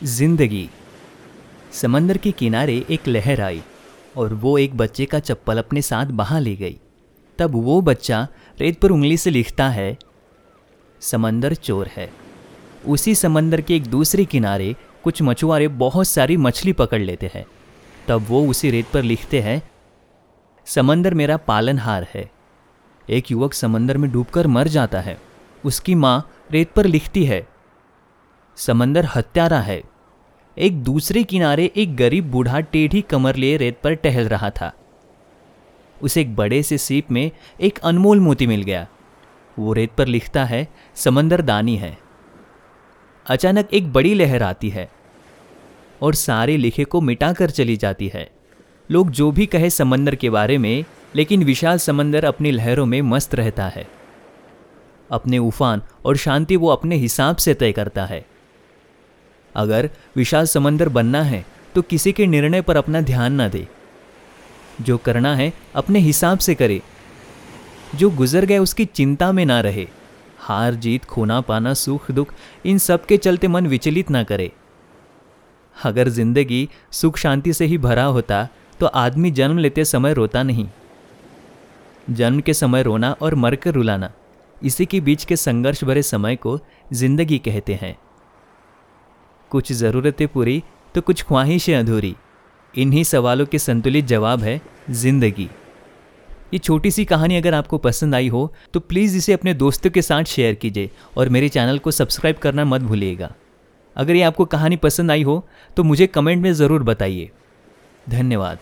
ज़िंदगी। समंदर के किनारे एक लहर आई और वो एक बच्चे का चप्पल अपने साथ बहा ले गई। तब वो बच्चा रेत पर उंगली से लिखता है, समंदर चोर है। उसी समंदर के एक दूसरे किनारे कुछ मछुआरे बहुत सारी मछली पकड़ लेते हैं। तब वो उसी रेत पर लिखते हैं, समंदर मेरा पालनहार है। एक युवक समंदर में डूबकर मर जाता है। उसकी माँ रेत पर लिखती है, समंदर हत्यारा है। एक दूसरे किनारे एक गरीब बूढ़ा टेढ़ी कमर लिए रेत पर टहल रहा था। उसे एक बड़े से सीप में एक अनमोल मोती मिल गया। वो रेत पर लिखता है, समंदर दानी है। अचानक एक बड़ी लहर आती है और सारे लिखे को मिटाकर चली जाती है। लोग जो भी कहे समंदर के बारे में, लेकिन विशाल समंदर अपनी लहरों में मस्त रहता है। अपने उफान और शांति वो अपने हिसाब से तय करता है। अगर विशाल समंदर बनना है तो किसी के निर्णय पर अपना ध्यान ना दे। जो करना है, अपने हिसाब से करे। जो गुजर गए, उसकी चिंता में ना रहे। हार, जीत, खोना, पाना, सुख, दुख, इन सब के चलते मन विचलित ना करे। अगर ज़िंदगी सुख शांति से ही भरा होता तो आदमी जन्म लेते समय रोता नहीं। जन्म के समय रोना और मरकर रुलाना, इसी के बीच के संघर्ष भरे समय को ज़िंदगी कहते हैं। कुछ ज़रूरतें पूरी तो कुछ ख्वाहिशें अधूरी। इन्हीं सवालों के संतुलित जवाब है ज़िंदगी। ये छोटी सी कहानी अगर आपको पसंद आई हो तो प्लीज़ इसे अपने दोस्तों के साथ शेयर कीजिए और मेरे चैनल को सब्सक्राइब करना मत भूलिएगा। अगर ये आपको कहानी पसंद आई हो तो मुझे कमेंट में ज़रूर बताइए। धन्यवाद।